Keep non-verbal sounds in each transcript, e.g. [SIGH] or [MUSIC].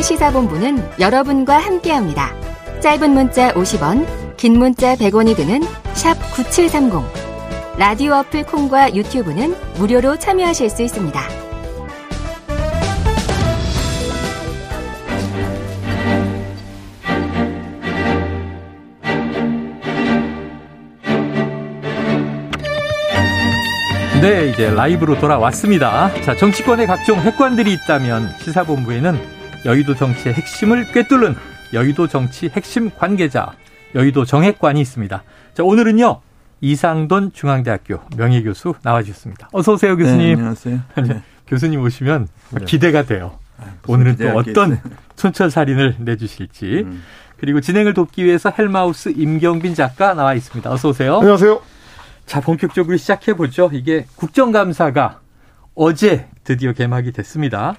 오태훈의 시사본부는 여러분과 함께합니다. 짧은 문자 50원, 긴 문자 100원이 드는 샵 9730. 라디오 어플 콩과 유튜브는 무료로 참여하실 수 있습니다. 네, 이제 라이브로 돌아왔습니다. 자, 정치권의 각종 핵관들이 있다면 시사본부에는 여의도 정치의 핵심을 꿰뚫는 여의도 정치 핵심 관계자, 여의도 정핵관이 있습니다. 자, 오늘은요, 이상돈 중앙대학교 명예교수 나와주셨습니다. 어서 오세요, 교수님. 네, 안녕하세요. [LAUGHS] 네. 교수님 오시면 네. 기대가 돼요. 아, 오늘은 또 어떤 촌철살인을 내주실지. 음. 그리고 진행을 돕기 위해서 헬마우스 임경빈 작가 나와 있습니다. 어서 오세요. 안녕하세요. 자, 본격적으로 시작해 보죠. 이게 국정감사가 어제 드디어 개막이 됐습니다.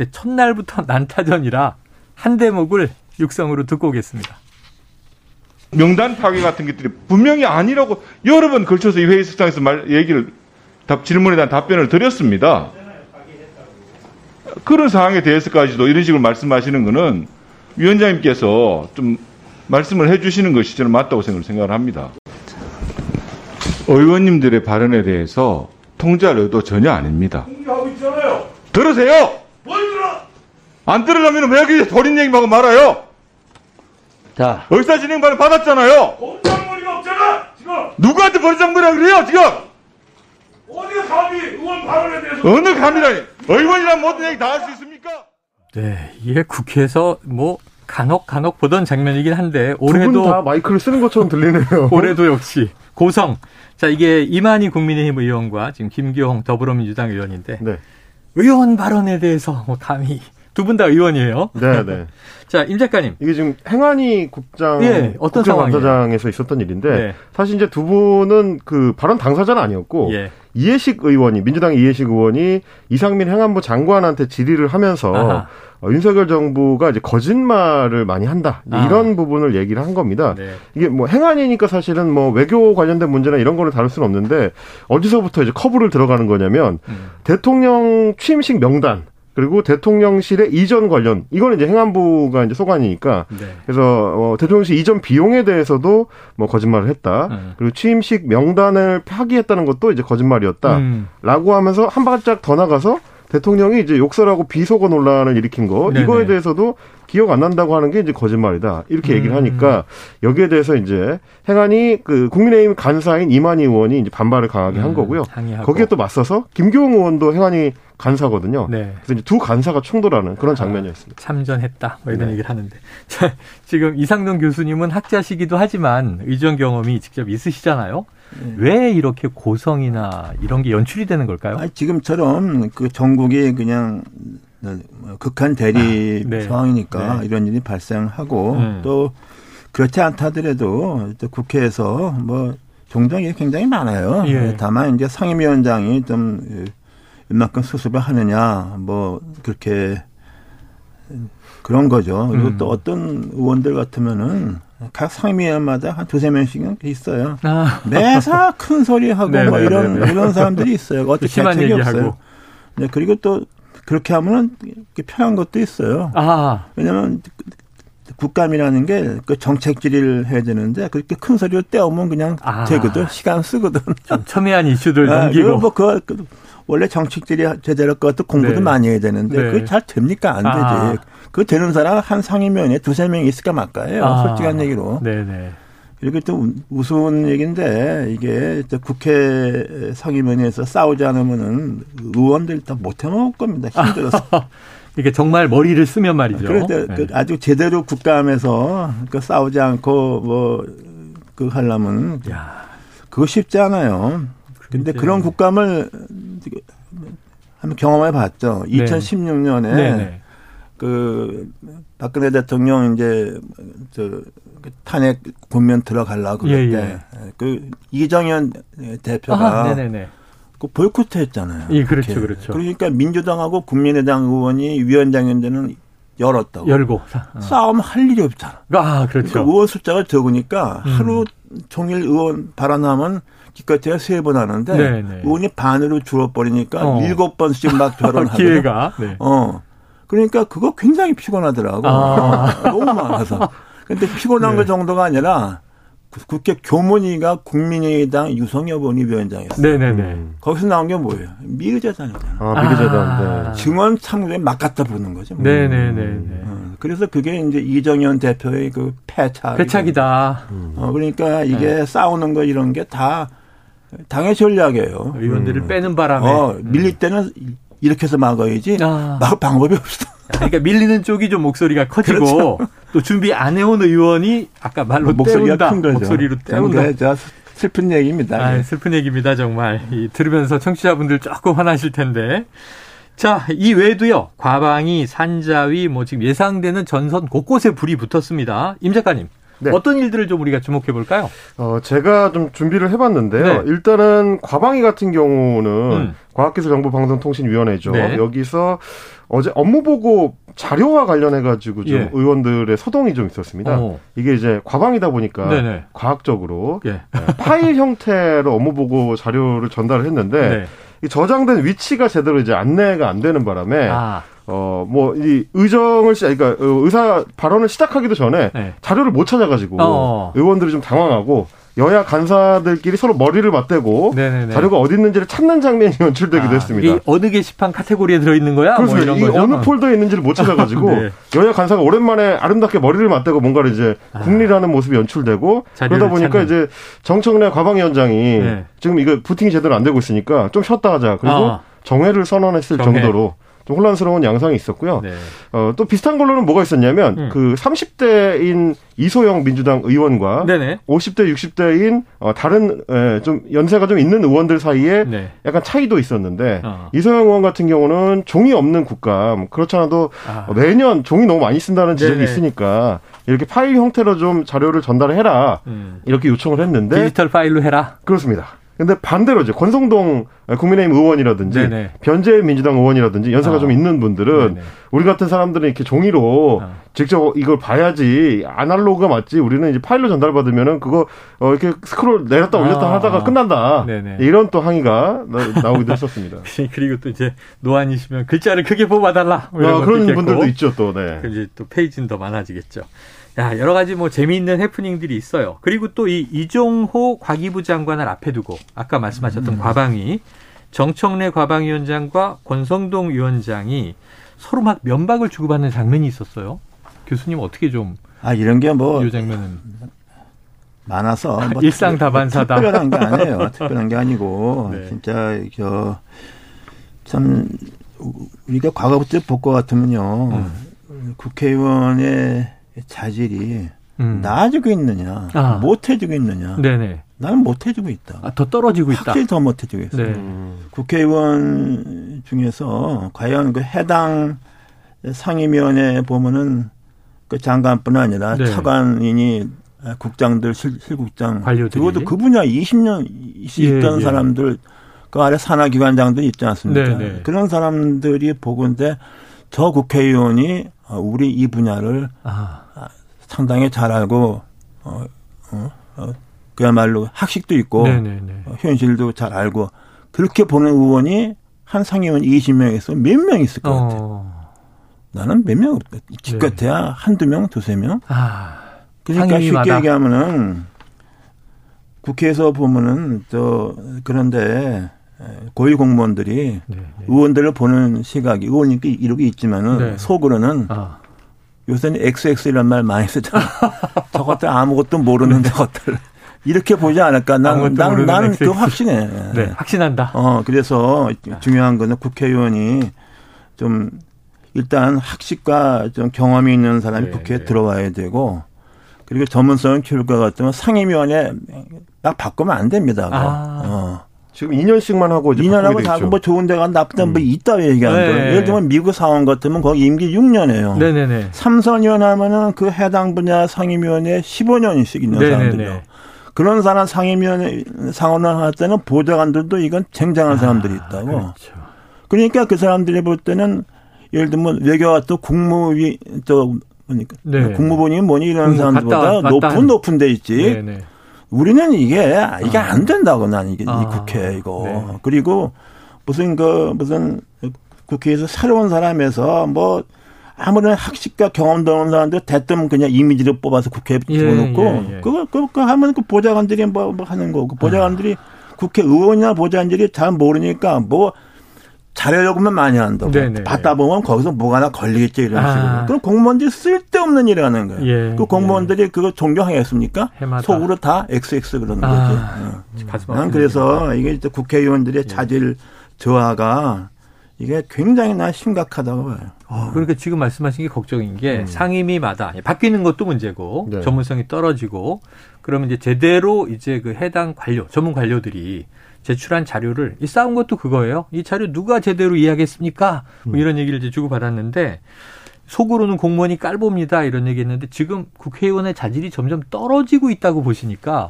그때 첫날부터 [LAUGHS] 난타전이라 한 대목을 육성으로 듣고 오겠습니다. 명단 파괴 같은 것들이 분명히 아니라고 여러 번 걸쳐서 이 회의 석상에서 말, 얘기를, 답, 질문에 대한 답변을 드렸습니다. 그런 상황에 대해서까지도 이런 식으로 말씀하시는 것은 위원장님께서 좀 말씀을 해 주시는 것이 저는 맞다고 생각을 합니다. 의원님들의 발언에 대해서 통제할 의도 전혀 아닙니다. 들으세요. 안 들으려면 왜 이렇게 버린 얘기만 말아요? 자. 의사진행반을 받았잖아요. 공장머리가 없잖아, 지금. 누구한테 버리장머리라 그래요, 지금? 어디가 감히 의원 발언에 대해서. 어느 감이라니. 의원이란 모든 얘기 다 할 수 있습니까? 네, 이게 국회에서 뭐 간혹 간혹 보던 장면이긴 한데 올해도 다 마이크를 쓰는 것처럼 들리네요. [LAUGHS] 올해도 역시 고성 자, 이게 이만희 국민의힘 의원과 지금 김기홍 더불어민주당 의원인데 네. 의원 발언에 대해서 뭐 감히 두 분 다 의원이에요. 네, 네. [LAUGHS] 자, 임 작가님. 이게 지금 행안위 국장 예, 어떤 국장감사장에서 있었던 일인데 네. 사실 이제 두 분은 그 발언 당사자는 아니었고 예. 이해식 의원이 민주당 이해식 의원이 이상민 행안부 장관한테 질의를 하면서 아하. 어, 윤석열 정부가 이제 거짓말을 많이 한다 아. 이런 부분을 얘기를 한 겁니다. 네. 이게 뭐 행안이니까 사실은 뭐 외교 관련된 문제나 이런 거를 다룰 수는 없는데 어디서부터 이제 커브를 들어가는 거냐면 음. 대통령 취임식 명단 그리고 대통령실의 이전 관련 이거는 이제 행안부가 이제 소관이니까 네. 그래서 어, 대통령실 이전 비용에 대해서도 뭐 거짓말을 했다 음. 그리고 취임식 명단을 파기했다는 것도 이제 거짓말이었다라고 음. 하면서 한 발짝 더 나가서 대통령이 이제 욕설하고 비속어 논란을 일으킨 거 네네. 이거에 대해서도 기억 안 난다고 하는 게 이제 거짓말이다 이렇게 얘기를 음. 하니까 여기에 대해서 이제 행안이 그 국민의힘 간사인 이만희 의원이 이제 반발을 강하게 음, 한 거고요. 항의하고. 거기에 또 맞서서 김교웅 의원도 행안이 간사거든요. 네. 그래서 이제 두 간사가 충돌하는 그런 아, 장면이었습니다. 아, 참전했다 뭐 이런 네. 얘기를 하는데 [LAUGHS] 자, 지금 이상동 교수님은 학자시기도 하지만 의전 경험이 직접 있으시잖아요. 네. 왜 이렇게 고성이나 이런 게 연출이 되는 걸까요? 아니, 지금처럼 그 전국이 그냥 뭐 극한 대립 아, 네. 상황이니까 네. 이런 일이 발생하고 음. 또 그렇지 않다 하더라도 또 국회에서 뭐 종종 이 굉장히 많아요. 예. 다만 이제 상임위원장이 좀 이만큼 수습을 하느냐 뭐 그렇게 그런 거죠. 그리고 음. 또 어떤 의원들 같으면은 각 상임위원마다 한 두세 명씩은 있어요. 아. 매사 큰 소리 하고 뭐 이런 이런 사람들이 있어요. 어떻게 대책이 없어요. 네, 그리고 또 그렇게 하면은 편한 것도 있어요. 아. 왜냐면 국감이라는 게 그 정책 질의를 해야 되는데 그렇게 큰 소리를 떼오면 그냥 아. 되거든. 시간 쓰거든. 좀 첨예한 이슈들 아, 넘기고. 뭐 그, 그 원래 정책들이 제대로 그것도 공부도 네. 많이 해야 되는데 네. 그게 잘 됩니까? 안 아. 되지. 그 되는 사람 한 상임위원회 두세 명 있을까 말까요. 아. 솔직한 얘기로. 네네. 이렇게 또 우스운 얘기인데 이게 국회 상임위원회에서 싸우지 않으면은 의원들 다 못해 먹을 겁니다. 힘들어서. 이게 정말 머리를 쓰면 말이죠. 그런데 네. 그 아주 제대로 국감에서 그 싸우지 않고 뭐 그 하려면 야. 그거 쉽지 않아요. 근데 그런 국감을 한번 경험해 봤죠. 2016년에 네. 그 박근혜 대통령 이제 저 탄핵 국면 들어가려고 그럴 예, 때, 예. 그 이정현 대표가 아, 그 보이콧했잖아요. 예, 그렇죠, 그렇게. 그렇죠. 그러니까 민주당하고 국민의당 의원이 위원장인데는 열었다고. 열고 싸움 할 일이 없잖아. 아, 그렇죠. 그러니까 의원 숫자가 적으니까 음. 하루 종일 의원 발언하면 기껏해야 세 번 하는데 네네. 네. 의원이 반으로 줄어버리니까 어. 일곱 번씩 막 [LAUGHS] 결혼하고. 기회가. 네. 어. 그러니까 그거 굉장히 피곤하더라고. 아. [LAUGHS] 너무 많아서. 근데 피곤한 네. 그 정도가 아니라 국회 교문위가 국민의당 유성엽 원위위원장이었어요. 네네네. 음. 거기서 나온 게 뭐예요? 미르재단이잖아. 아, 미르재단. 아. 네. 증언 창조에 막 갖다 부는 거죠. 뭐. 네네네. 어, 그래서 그게 이제 이정현 대표의 그 패착. 패착이다. 어, 그러니까 이게 네. 싸우는 거 이런 게 다 당의 전략이에요. 의원들을 음. 빼는 바람에. 어, 밀릴 때는 이렇게 해서 막아야지. 아. 막을 방법이 없어. 그러니까 밀리는 쪽이 좀 목소리가 커지고 그렇죠. 또 준비 안 해온 의원이 아까 말로 목소리가 때운다. 큰 거죠. 목소리로 때운다. 슬픈 얘기입니다. 아, 예. 슬픈 얘기입니다, 정말. 이, 들으면서 청취자분들 조금 화나실 텐데. 자, 이 외에도요, 과방위, 산자위, 뭐 지금 예상되는 전선 곳곳에 불이 붙었습니다. 임 작가님. 네. 어떤 일들을 좀 우리가 주목해 볼까요? 어, 제가 좀 준비를 해봤는데요. 네. 일단은 과방위 같은 경우는 음. 과학기술정보방송통신위원회죠. 네. 여기서 어제 업무 보고 자료와 관련해 가지고 좀 예. 의원들의 소동이 좀 있었습니다. 어. 이게 이제 과방이다 보니까 네네. 과학적으로 예. 네, 파일 형태로 업무 보고 자료를 전달을 했는데 네. 저장된 위치가 제대로 이제 안내가 안 되는 바람에 아. 어, 뭐, 이 의정을, 시, 그러니까 의사 발언을 시작하기도 전에 네. 자료를 못 찾아가지고 어. 의원들이 좀 당황하고 여야 간사들끼리 서로 머리를 맞대고 네네네. 자료가 어디 있는지를 찾는 장면이 [LAUGHS] 연출되기도 아, 했습니다. 이 어느 게시판 카테고리에 들어 있는 거야? 그렇습니다. 뭐이 어느 폴더에 있는지를 못 찾아가지고 [LAUGHS] 네. 여야 간사가 오랜만에 아름답게 머리를 맞대고 뭔가를 이제 아. 국리라는 모습이 연출되고 그러다 보니까 찾는. 이제 정청래 과방위원장이 네. 지금 이거 부팅이 제대로 안 되고 있으니까 좀 쉬었다 하자. 그리고 아. 정회를 선언했을 정회. 정도로 좀 혼란스러운 양상이 있었고요. 네. 어, 또 비슷한 걸로는 뭐가 있었냐면 음. 그 30대인 이소영 민주당 의원과 네네. 50대, 60대인 어, 다른 에, 좀 연세가 좀 있는 의원들 사이에 네. 약간 차이도 있었는데 어. 이소영 의원 같은 경우는 종이 없는 국감 그렇지 않아도 아. 매년 종이 너무 많이 쓴다는 지적이 네네. 있으니까 이렇게 파일 형태로 좀 자료를 전달해라 음. 이렇게 요청을 했는데 디지털 파일로 해라 그렇습니다. 근데 반대로 이제 권성동 국민의힘 의원이라든지 네네. 변재일 민주당 의원이라든지 연세가 아. 좀 있는 분들은 네네. 우리 같은 사람들은 이렇게 종이로 아. 직접 이걸 봐야지 아날로그가 맞지 우리는 이제 파일로 전달받으면은 그거 어 이렇게 스크롤 내렸다 올렸다 아. 하다가 끝난다 네네. 이런 또 항의가 나, 오기도 했었습니다. [LAUGHS] 그리고 또 이제 노안이시면 글자를 크게 뽑아달라 뭐 아, 그런 분들도 있죠 또 네. 이제 또 페이지는 더 많아지겠죠. 야, 여러 가지 뭐 재미있는 해프닝들이 있어요. 그리고 또 이 이종호 과기부 장관을 앞에 두고 아까 말씀하셨던 음. 과방위 정청래 과방위원장과 권성동 위원장이 서로 막 면박을 주고받는 장면이 있었어요. 교수님 어떻게 좀 아, 이런 게 뭐. 이 장면은. 많아서. 뭐 일상 다반사다. 특별한 게 아니에요. [LAUGHS] 특별한 게 아니고. 네. 진짜, 저, 참, 우리가 과거부터 볼 것 같으면요. 음. 국회의원의 자질이 음. 나아지고 있느냐, 아. 못해지고 있느냐. 네네. 나는 못해지고 있다. 아, 더 떨어지고 있다. 확실히 더 못해지고 있어. 네. 음. 국회의원 중에서 과연 그 해당 상임위원회 보면은 그 장관뿐 아니라 네. 차관이니 국장들, 실, 실국장. 관료들이. 그것도 그 분야 20년 있던 예, 예. 사람들 그 아래 산하기관장들이 있지 않습니까? 네, 네. 그런 사람들이 보건데 저 국회의원이 우리 이 분야를 아. 상당히 잘 알고 어, 어, 어, 그야말로 학식도 있고 네네네. 어, 현실도 잘 알고 그렇게 보는 의원이 한 상임원 20명에서 몇 명 있을 것 같아요. 어. 나는 몇 명 없다. 기껏해야 네. 한두 명, 두세 명. 아, 그러니까 상임위마다. 쉽게 얘기하면은 국회에서 보면은 저 그런데 고위 공무원들이 네, 네. 의원들을 보는 시각이 의원님께 이렇게 있지만은 네. 속으로는 아. 요새는 XX이란 말 많이 쓰잖아. [LAUGHS] 저것들 아무것도 모르는 네. 저것들. 이렇게 보지 않을까. 난, 난, 나는 그 확신해. 네, 확신한다. 어, 그래서 중요한 거는 국회의원이 좀 일단 학식과 좀 경험이 있는 사람이 네, 국회에 네. 들어와야 되고 그리고 전문성을 키울 것 같으면 상임위원회 딱 바꾸면 안 됩니다. 아. 어. 지금 2년씩만 하고 이제 2년 하고 다뭐 좋은 데가 나쁜 데뭐 음. 있다 얘기하는 네. 거예요. 예를 들면 미국 상황 같으면 거기 임기 6년이에요. 네네네. 3, 4년 하면은 그 해당 분야 상임위원회 15년씩 있는 네네네. 사람들이요. 그런 사람 상임위원회 상원을 할 때는 보좌관들도 이건 쟁쟁한 아, 사람들이 있다고. 그렇죠. 그러니까 그 사람들이 볼 때는 예를 들면 외교와 또 국무위 또 그러니까 네. 국무본이 뭐니 이런 사람들보다 높은 높은 데 있지. 네 네. 우리는 이게 이게 아. 안 된다고 나는 이게 아. 이 국회 이거 네. 그리고 무슨 그 무슨 국회에서 새로운 사람에서 뭐 아무런 학식과 경험도 없는 사람들 대뜸 그냥 이미지를 뽑아서 국회에 예, 집어넣고 예, 예. 그거 그거 하면 그 보좌관들이 뭐, 뭐 하는 거고 그 보좌관들이 아. 국회의원이나 보좌관들이 잘 모르니까 뭐 자료 요구만 많이 한다고 네네. 네, 받다 네. 보면 거기서 뭐가 하나 걸리겠지 이런 아. 식으로 그럼 공무원들이 쓸데없는 일을 하는 거예요. 예, 그 공무원들이 예. 그거 존경하겠습니까? 해마다. 속으로 다 XX 그러는 아. 거지. 어. 난 그래서 이게 국회의원들의 예. 자질 저하가 이게 굉장히 나 심각하다고 봐요. 어, 그러니까 지금 말씀하신 게 걱정인 게 음. 상임위마다 바뀌는 것도 문제고 네. 전문성이 떨어지고 그러면 이제 제대로 이제 그 해당 관료 전문 관료들이 제출한 자료를 이 싸운 것도 그거예요. 이 자료 누가 제대로 이해하겠습니까? 뭐 음. 이런 얘기를 이제 주고 받았는데 속으로는 공무원이 깔봅니다 이런 얘기했는데 지금 국회의원의 자질이 점점 떨어지고 있다고 보시니까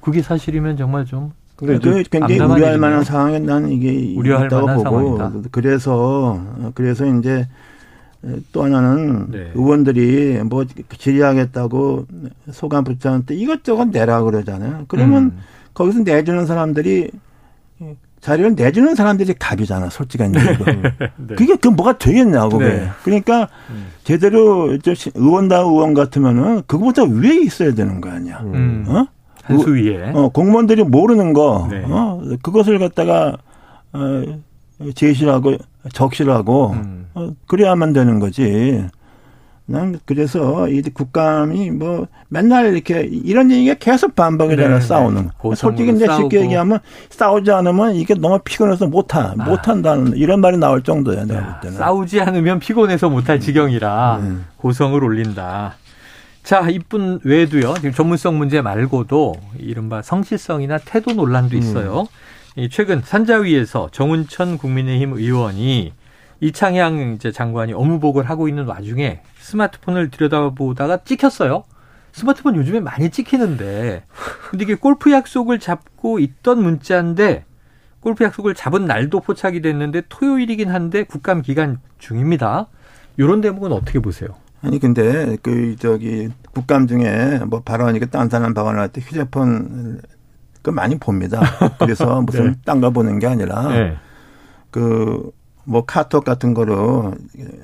그게 사실이면 정말 좀 근데 그 굉장히 우려할 만한 상황에 나는 이게 우려할 있다고 보고 상황이다. 그래서 그래서 이제 또 하나는 네. 의원들이 뭐 질의하겠다고 소감 붙였는데 이것저것 내라 그러잖아요. 그러면 음. 거기서 내주는 사람들이 자료를 내주는 사람들이 갑이잖아, 솔직한 [LAUGHS] 얘기로. 네. 그게 그 뭐가 되겠냐고, 네. 그래. 그러니까 음. 제대로 의원다 의원 같으면은 그거보다 위에 있어야 되는 거 아니야. 음. 어? 한수 위에. 어, 공무원들이 모르는 거, 네. 어, 그것을 갖다가, 어, 제시하고 적시하고, 음. 어, 그래야만 되는 거지. 난 그래서 이 국감이 뭐 맨날 이렇게 이런 얘기가 계속 반복이 되는 네, 싸우는. 네. 솔직히 이제 쉽게 얘기하면 싸우지 않으면 이게 너무 피곤해서 못하 아. 못한다는 이런 말이 나올 정도야 내가 볼 때는. 싸우지 않으면 피곤해서 못할 지경이라 네. 고성을 올린다. 자, 이뿐 외에도요. 지금 전문성 문제 말고도 이른바 성실성이나 태도 논란도 음. 있어요. 음. 최근 산자위에서 정운천 국민의힘 의원이 이창양 이제 장관이 업무복을 하고 있는 와중에 스마트폰을 들여다보다가 찍혔어요. 스마트폰 요즘에 많이 찍히는데 근데 이게 골프 약속을 잡고 있던 문자인데 골프 약속을 잡은 날도 포착이 됐는데 토요일이긴 한데 국감 기간 중입니다. 이런 대목은 어떻게 보세요? 아니 근데 그 저기 국감 중에 뭐 발언이니까 딴 사람 발언을 할때 휴대폰 그 많이 봅니다. 그래서 [LAUGHS] 무슨 네. 딴거 보는 게 아니라 네. 그 뭐 카톡 같은 거로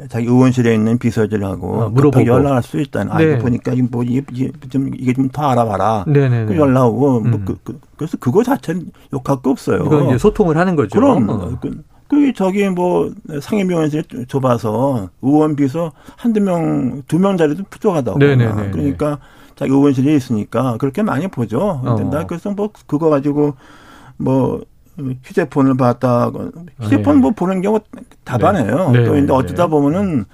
자기 의원실에 있는 비서들하고 아, 물어보고 연락할 수 있다는. 네. 아, 보니까 이게 뭐 이게 좀 이게 좀 더 알아봐라. 네네. 그 연락 오고 뭐 음. 뭐 그, 그, 그래서 그거 자체는 욕할 거 없어요. 이건 이제 소통을 하는 거죠. 그럼 어. 그, 그 저기 뭐 상임위원회에 좁아서 의원 비서 한두 명, 두 명 자리도 부족하다고. 네네네. 그러니까 자기 의원실에 있으니까 그렇게 많이 보죠. 어. 나 그래서 뭐 그거 가지고 뭐 휴대폰을 봤다. 휴대폰 네. 뭐 보는 경우 다반해요. 네. 또 근데 어쩌다 보면은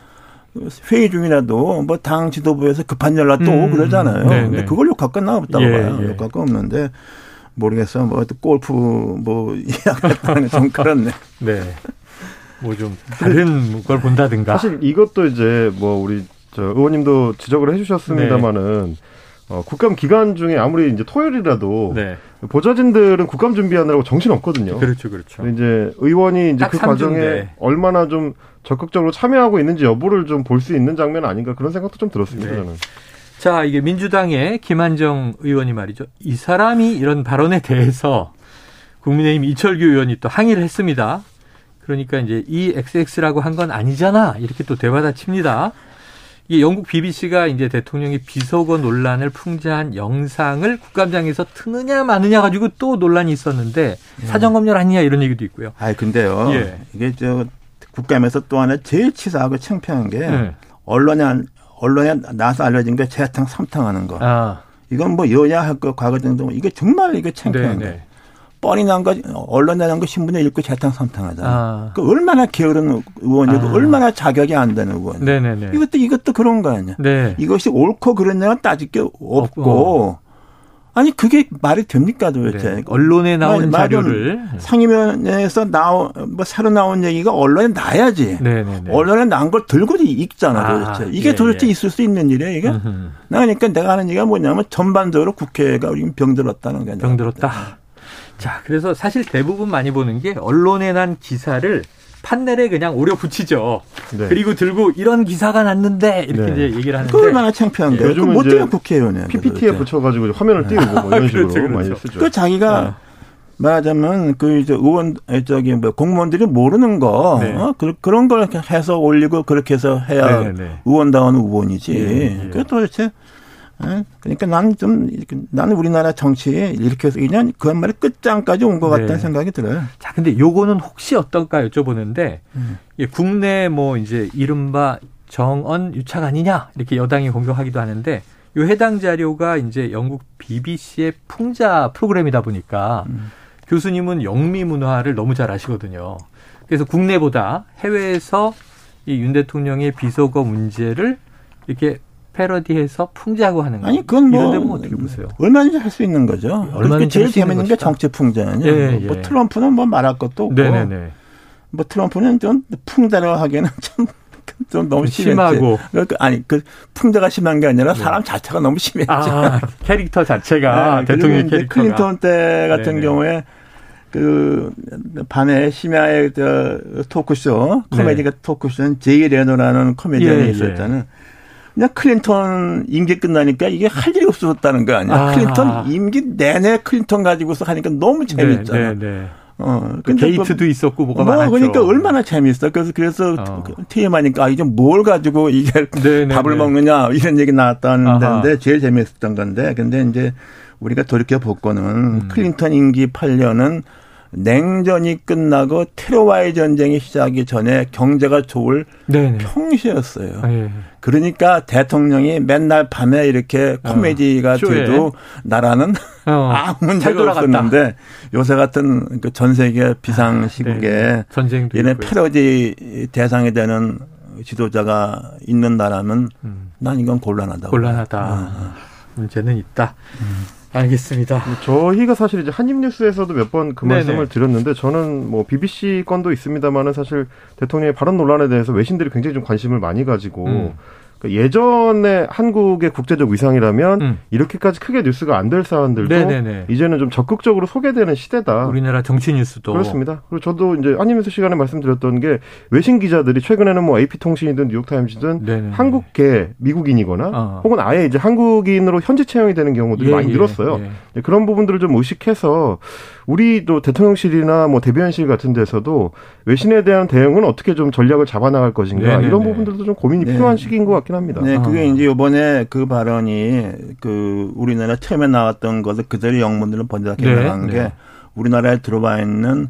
회의 중이라도 뭐 당 지도부에서 급한 연락 또 음. 그러잖아요. 네. 근데 그걸 욕할 건 없다고 예, 봐요. 예. 욕할 건 없는데 모르겠어. 뭐 골프 뭐 [LAUGHS] 이야기했다는 좀 [LAUGHS] 그렇네. 네. 뭐 좀 다른 걸 본다든가. 사실 이것도 이제 뭐 우리 저 의원님도 지적을 해주셨습니다마는 네. 어, 국감 기간 중에 아무리 이제 토요일이라도 네. 보좌진들은 국감 준비하느라고 정신 없거든요. 그렇죠, 그렇죠. 이제 의원이 이제 그 과정에 얼마나 좀 적극적으로 참여하고 있는지 여부를 좀 볼 수 있는 장면 아닌가 그런 생각도 좀 들었습니다. 네. 저는. 자, 이게 민주당의 김한정 의원이 말이죠. 이 사람이 이런 발언에 대해서 국민의힘 이철규 의원이 또 항의를 했습니다. 그러니까 이제 이 XX라고 한 건 아니잖아. 이렇게 또 되받아 칩니다. 이게 영국 BBC가 이제 대통령이 비속어 논란을 풍자한 영상을 국감장에서 트느냐 마느냐 가지고 또 논란이 있었는데 예. 사정검열 아니냐 이런 얘기도 있고요. 아 근데요. 예. 이게 저 국감에서 또 하나 제일 치사하고 창피한 게 예. 언론에 언론에 나서 알려진 게 재탕 삼탕하는 거. 아. 이건 뭐 여야 할거 과거 정도 이게 정말 이게 창피한 네, 거. 네. 뻔히 난 거, 언론에 난거 신문에 읽고 재탕 삼탕하다. 아. 그 얼마나 게으른 의원이고 아. 얼마나 자격이 안 되는 의원. 네네네. 이것도 이것도 그런 거 아니야. 네. 이것이 옳고 그랬냐가 따질 게 없고. 없고. 아니 그게 말이 됩니까 도대체? 네. 언론에 나온 자료를 상임위원회에서 나온 뭐 새로 나온 얘기가 언론에 나야지. 네네네. 언론에 나온 걸 들고 읽잖아 아, 도대체. 이게 예, 도대체 예. 있을 수 있는 일이야 이게? 나 그러니까 내가 하는 얘기가 뭐냐면 전반적으로 국회가 우리 병들었다는 거야. 병들었다. 자, 그래서 사실 대부분 많이 보는 게 언론에 난 기사를 판넬에 그냥 오려 붙이죠. 네. 그리고 들고 이런 기사가 났는데 이렇게 네. 이제 얘기를 하는데. 그 얼마나 창피한데. 네. 요즘은 못 돼요 국회의원에. PPT에 붙여가지고 화면을 띄우고 뭐 [LAUGHS] 이런 그렇죠, 식으로 그렇죠. 많이 쓰죠. 그 자기가 네. 말하자면 그 이제 의원 저기 뭐 공무원들이 모르는 거 네. 어? 그, 그런 걸 해서 올리고 그렇게 해서 해야 네, 네. 의원다운 의원이지. 네, 그 도대체 어? 그러니까 나는 좀 나는 우리나라 정치에 이렇게 해서 그냥 그야말로 끝장까지 온 것 같다는 네. 생각이 들어요. 자, 근데 요거는 혹시 어떨까 여쭤보는데 음. 국내 뭐 이제 이른바 정언 유착 아니냐 이렇게 여당이 공격하기도 하는데 요 해당 자료가 이제 영국 BBC의 풍자 프로그램이다 보니까 음. 교수님은 영미 문화를 너무 잘 아시거든요. 그래서 국내보다 해외에서 이 윤 대통령의 비속어 문제를 이렇게 패러디해서 풍자고 하는 거. 아니 그건 뭐 이런 데 어떻게 보세요? 얼마든지 할 수 있는 거죠. 얼마든지 제일 재밌는 게 정치 풍자는요. 예, 예. 뭐 트럼프는 뭐 말할 것도 없고. 네네네. 뭐 트럼프는 좀 풍자로 하기에는 [LAUGHS] 좀, 좀 너무 심하고 그러니까 아니 그 풍자가 심한 게 아니라 네. 사람 자체가 너무 심했죠. 아, 캐릭터 자체가 [LAUGHS] 네, 대통령 캐릭터 클린턴 때 같은 네네. 경우에 그 반에 심야의 저 토크쇼 코미디가 네. 토크쇼는 제이 레노라는 코미디언이 예, 예. 있었잖아요. 그냥 클린턴 임기 끝나니까 이게 할 일이 없어졌다는 거 아니야. 아. 클린턴 임기 내내 클린턴 가지고서 하니까 너무 네, 재밌잖아. 네, 네, 네. 어, 그 근데 게이트도 그, 있었고 뭐가 뭐, 많았죠. 그러니까 얼마나 재밌어. 그래서 그래서 어. TMI니까 아, 이제 뭘 가지고 이게 네네네. 네, 밥을 먹느냐 이런 얘기 나왔다는 데인데 제일 재밌었던 건데 근데 이제 우리가 돌이켜 볼거는 음. 클린턴 임기 8년은 냉전이 끝나고 테러와의 전쟁이 시작하기 전에 경제가 좋을 네네. 평시였어요. 네. 그러니까 대통령이 맨날 밤에 이렇게 어, 코미디가 어, 돼도 나라는 어, [LAUGHS] 아무 문제가 없었는데 요새 같은 그 전 세계 비상 아, 시국에 네. 전쟁도 얘네 패러디 대상이 되는 지도자가 있는 나라면 음. 난 이건 곤란하다. 곤란하다. 어. 문제는 있다. 음. 알겠습니다. 저희가 사실 이제 한입뉴스에서도 몇 번 그 말씀을 드렸는데 저는 뭐 BBC 건도 있습니다만은 사실 대통령의 발언 논란에 대해서 외신들이 굉장히 좀 관심을 많이 가지고 음. 그러니까 예전에 한국의 국제적 위상이라면 음. 이렇게까지 크게 뉴스가 안 될 사안들도 네네네. 이제는 좀 적극적으로 소개되는 시대다. 우리나라 정치 뉴스도 그렇습니다. 그리고 저도 이제 한임뉴스 시간에 말씀드렸던 게 외신 기자들이 최근에는 뭐 AP통신이든 뉴욕 타임즈든 네네네. 한국계 미국인이거나 어. 혹은 아예 이제 한국인으로 현지 채용이 되는 경우들이 예, 많이 예, 늘었어요. 예. 그런 부분들을 좀 의식해서 우리도 대통령실이나 뭐 대변실 같은 데서도 외신에 대한 대응은 어떻게 좀 전략을 잡아나갈 것인가 네네네. 이런 부분들도 좀 고민이 네. 필요한 시기인 것 같긴 합니다. 네, 그게 아. 이제 이번에 그 발언이 그 우리나라 처음에 나왔던 것을 그대로 영문으로 번역해 네. 나간 네. 게 우리나라에 들어와 있는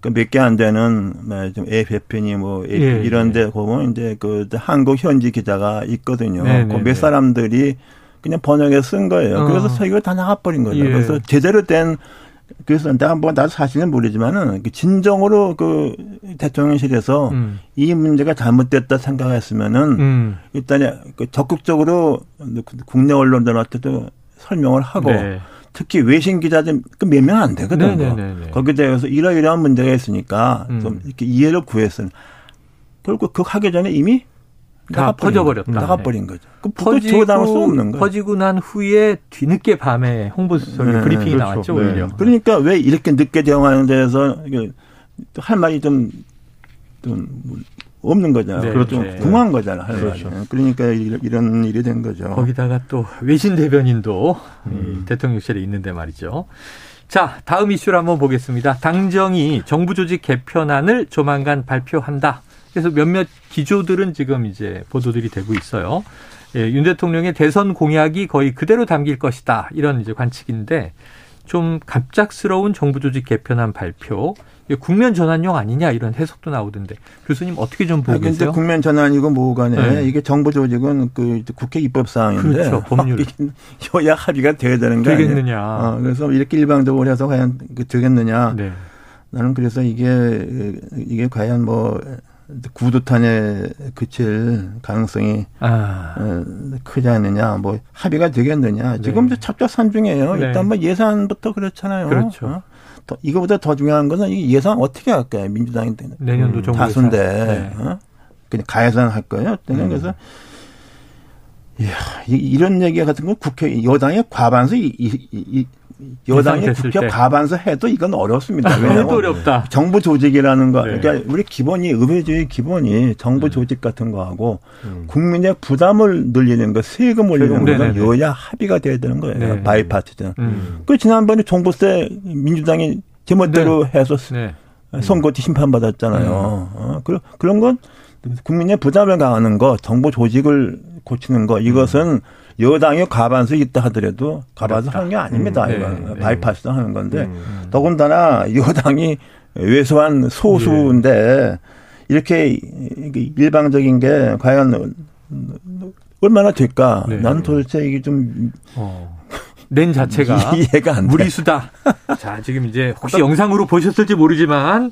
그 몇 개 안 되는 뭐좀 AFP니 뭐 AP 예, 이런 데 예. 보면 이제 그 한국 현지 기자가 있거든요. 네, 네, 그몇 사람들이 그냥 번역해 쓴 거예요. 어. 그래서 서기가 다 나가버린 거죠. 예. 그래서 제대로 된 그래서 내가 뭐 나도 사실은 모르지만은 그 진정으로 그 대통령실에서 음. 이 문제가 잘못됐다 생각했으면은 음. 일단 그 적극적으로 국내 언론들한테도 설명을 하고 네. 특히 외신 기자들 그몇명 안 되거든요. 네, 네, 네, 거기에 대해서 이러이러한 문제가 있으니까 음. 좀 이렇게 이해를 구했어요. 결국 그 하기 전에 이미 다 퍼져버렸다. 나가버린 거죠. 그 퍼지고 남을 수 없는 거예요. 퍼지고 난 후에 뒤늦게 밤에 홍보수석에 네, 브리핑이 그렇죠. 나왔죠 네. 오히려. 그러니까 왜 이렇게 늦게 대응하는 데서 할 말이 좀, 좀 없는 거잖아요. 네, 그렇죠. 네. 궁한 거잖아요. 할 그렇죠. 말이. 그러니까 이런 일이 된 거죠. 거기다가 또 외신 대변인도 음. 대통령실에 있는데 말이죠. 자, 다음 이슈를 한번 보겠습니다. 당정이 정부 조직 개편안을 조만간 발표한다. 그래서 몇몇 기조들은 지금 이제 보도들이 되고 있어요. 예, 윤 대통령의 대선 공약이 거의 그대로 담길 것이다. 이런 이제 관측인데 좀 갑작스러운 정부 조직 개편안 발표, 국면 전환용 아니냐 이런 해석도 나오던데 교수님 어떻게 좀 보고 아, 계세요? 국면 전환이고 뭐간에 네. 이게 정부 조직은 그 국회 입법 사항인데 그렇죠, 법률 [LAUGHS] 여야 합의가 돼야 되는 거 되겠느냐? 어, 그래서 이렇게 일방적으로 해서 과연 그 되겠느냐? 네. 나는 그래서 이게 이게 과연 뭐 구두탄에 그칠 가능성이 아. 어, 크지 않느냐, 뭐 합의가 되겠느냐. 네. 지금도 첩자산중이에요. 네. 일단 뭐 예산부터 그렇잖아요. 그렇죠. 어? 더, 이거보다 더 중요한 것은 이 예산 어떻게 할까요? 민주당이 내년도 음, 다수인데 네. 어? 그냥 가예산 할 거예요. 음. 그래서 이야, 이런 얘기 같은 건 국회 여당의 과반수 이, 이, 이, 여당이 국회 과반수 해도 이건 어렵습니다. 왜냐하면 어렵다. 정부 조직이라는 거, 네. 그러니까 우리 기본이 의회주의 기본이 정부 네. 조직 같은 거하고 음. 국민의 부담을 늘리는 거, 세금 올리는 거는 여야 합의가 돼야 되는 거예요. 네. 바이파티든. 음. 그 지난번에 종부세 민주당이 제멋대로 네. 해서 네. 선거티 심판받았잖아요. 음. 어, 그런 그런 건 국민의 부담을 강하는 거, 정보 조직을 고치는 거 이것은 음. 여당이 과반수 있다 하더라도 과반수 하는 게 아닙니다. 음. 이건 네. 바이파스 하는 건데 음. 더군다나 [LAUGHS] 여당이 왜소한 소수인데 예. 이렇게 일방적인 게 과연 얼마나 될까? 네. 나는 도대체 이게 좀 어. 낸 자체가 [LAUGHS] 이해가 안 돼. 무리수다. 자, 지금 이제 혹시 영상으로 보셨을지 모르지만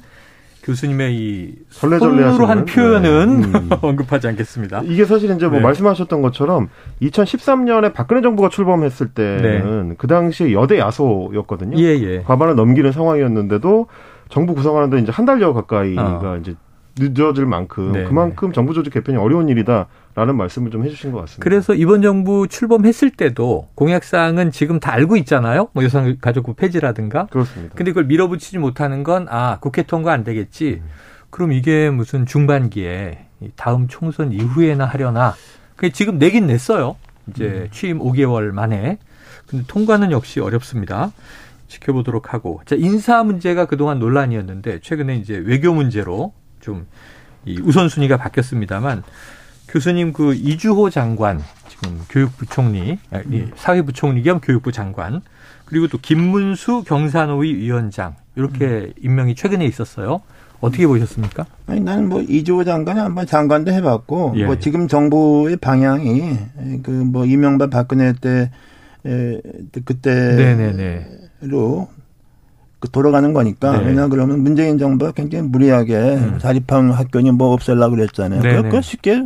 교수님의 이 설레절레로 한 표현은 네. 음. [LAUGHS] 언급하지 않겠습니다. 이게 사실 이제 뭐 네. 말씀하셨던 것처럼 2013년에 박근혜 정부가 출범했을 때는 네. 그 당시에 여대 야소였거든요. 예, 예. 과반을 넘기는 상황이었는데도 정부 구성하는데 이제 한 달여 가까이가 어. 이제 늦어질 만큼 네 그만큼 정부 조직 개편이 어려운 일이다 라는 말씀을 좀 해주신 것 같습니다. 그래서 이번 정부 출범했을 때도 공약사항은 지금 다 알고 있잖아요. 뭐 여성가족부 폐지라든가. 그렇습니다. 근데 그걸 밀어붙이지 못하는 건 아 국회 통과 안 되겠지. 음. 그럼 이게 무슨 중반기에 다음 총선 이후에나 하려나. 그 지금 내긴 냈어요. 이제 음. 취임 5개월 만에. 근데 통과는 역시 어렵습니다. 지켜보도록 하고. 자, 인사 문제가 그동안 논란이었는데 최근에 이제 외교 문제로 좀 이 우선순위가 바뀌었습니다만 교수님 그 이주호 장관 지금 교육부총리 음. 사회부총리 겸 교육부 장관 그리고 또 김문수 경산호위 위원장 이렇게 음. 임명이 최근에 있었어요. 어떻게 보셨습니까? 아니 나는 뭐 이주호 장관이 한번 장관도 해봤고 예. 뭐 지금 정부의 방향이 그 뭐 이명박 박근혜 때 에, 그때로 네네네. 그 돌아가는 거니까. 네. 왜냐 그러면 문재인 정부가 굉장히 무리하게 음. 자립한 학교니 뭐 없애려고 그랬잖아요. 네 그거 쉽게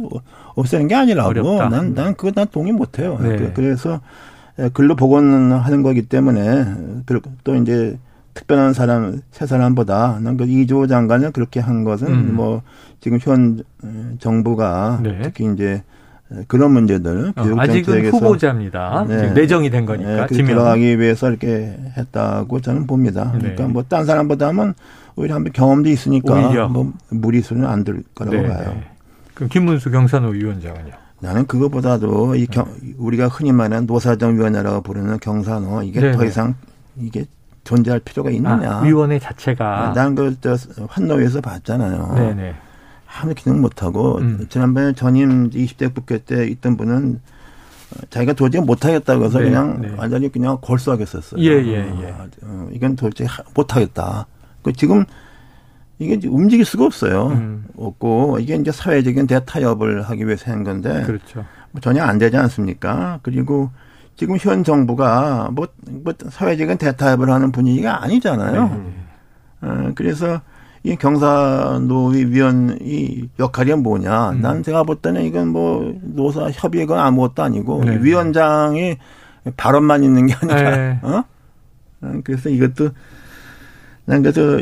없애는 게 아니라고. 어렵다. 난, 난 그거 난 동의 못 해요. 네. 그래서 글로 복원하는 거기 때문에 또 이제 특별한 사람 세 사람보다 난그 이조 장관을 그렇게 한 것은 음. 뭐 지금 현 정부가 네. 특히 이제 그런 문제들 어, 아직은 후보자입니다. 네. 내정이 된 거니까 네, 들어가기 위해서 이렇게 했다고 저는 봅니다. 네. 그러니까 뭐 딴 사람보다는 오히려 한번 경험도 있으니까 오히려. 뭐 무리수는 안 들 거라고 네. 봐요. 네. 그럼 김문수 경산호 위원장은요? 나는 그것보다도 이 경, 우리가 흔히 말하는 노사정위원회라고 부르는 경산호 이게 네, 더 이상 이게 존재할 필요가 있느냐? 아, 위원회 자체가 난그 환노위에서 봤잖아요. 네네. 아무 기능 못하고 음. 지난번에 전임 20대 국회 때 있던 분은 자기가 도저히 못하겠다고 해서 네, 그냥 네. 완전히 그냥 골수하겠었어요. 예, 예, 예. 어, 이건 도저히 못하겠다. 그 지금 이게 움직일 수가 없어요. 음. 없고 이게 이제 사회적인 대타협을 하기 위해서 한 건데 그렇죠. 뭐 전혀 안 되지 않습니까? 그리고 지금 현 정부가 뭐, 뭐 사회적인 대타협을 하는 분위기가 아니잖아요. 네. 어, 그래서 이 경사노위 위원이 역할이 뭐냐. 음. 난 제가 볼 때는 이건 뭐 노사 협의건 아무것도 아니고 네. 위원장이 발언만 있는 게 아니라 네. [LAUGHS] 어? 어? 그래서 이것도 난 그래서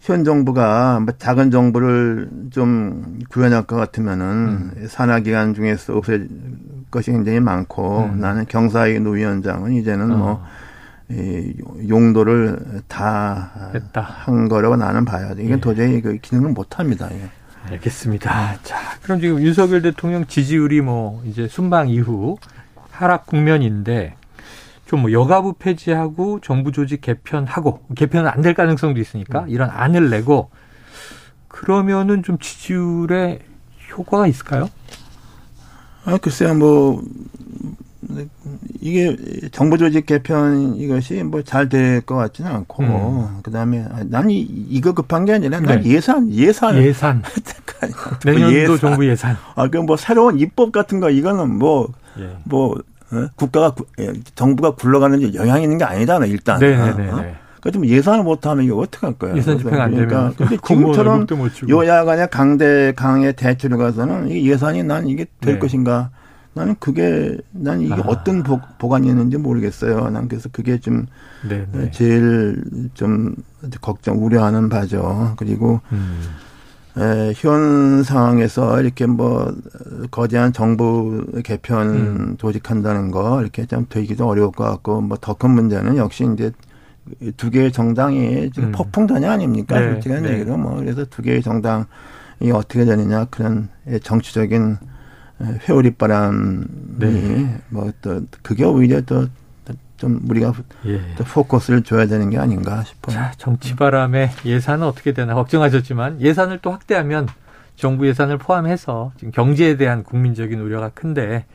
현 정부가 뭐 작은 정부를 좀 구현할 것 같으면은 음. 산하 기관 중에서 없앨 것이 굉장히 많고 음. 나는 경사의 노위원장은 이제는 뭐 어. 뭐이 용도를 다 한 거라고 나는 봐야 돼. 이건 예. 도저히 그 기능을 못 합니다. 예. 알겠습니다. 자, 그럼 지금 윤석열 대통령 지지율이 뭐 이제 순방 이후 하락 국면인데 좀 뭐 여가부 폐지하고 정부 조직 개편하고 개편은 안 될 가능성도 있으니까 음. 이런 안을 내고 그러면은 좀 지지율에 효과가 있을까요? 아, 글쎄요, 뭐, 이게 정부 조직 개편 이것이 뭐 잘 될 것 같지는 않고 음. 그다음에 난 이, 이거 급한 게 아니라 난 네. 예산 예산 예산 [LAUGHS] [LAUGHS] 내년도 예산. 정부 예산 아그 뭐 새로운 입법 같은 거 이거는 뭐뭐 예. 뭐, 어? 국가가 예, 정부가 굴러가는 영향이 있는 게 아니잖아 일단 네네네 네, 네, 어? 네. 그러니까 예산을 못하면 이거 어떻게 할 거야? 예산 집행 안 그러니까 되면. 근데 [LAUGHS] 지금처럼 여야 간의 강대 강의 대치를 가서는 이 예산이 난 이게 될 네. 것인가? 나는 그게 난 이게 아. 어떤 보, 보관이 있는지 모르겠어요. 난 그래서 그게 좀 네네. 네. 제일 좀 걱정 우려하는 바죠. 그리고 음. 에, 현 상황에서 이렇게 뭐 거대한 정부 개편 음. 조직한다는 거 이렇게 좀 되기도 어려울 것 같고 뭐 더 큰 문제는 역시 이제 두 개의 정당이 지금 음. 폭풍전이 아닙니까? 네. 솔직한 네. 얘기로 뭐 그래서 두 개의 정당이 어떻게 되느냐 그런 정치적인 회오리 바람이 네. 뭐또 그게 오히려 또 좀 우리가 예. 포커스를 줘야 되는 게 아닌가 싶어요. 자, 정치 바람에 예산은 어떻게 되나 걱정하셨지만 예산을 또 확대하면 정부 예산을 포함해서 지금 경제에 대한 국민적인 우려가 큰데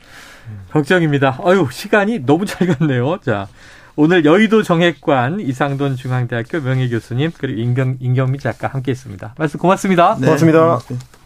걱정입니다. 아유, 시간이 너무 잘 갔네요. 자, 오늘 여의도 정액관 이상돈 중앙대학교 명예교수님 그리고 임경, 임경미 작가 함께했습니다. 말씀 고맙습니다. 네, 고맙습니다. 고맙습니다.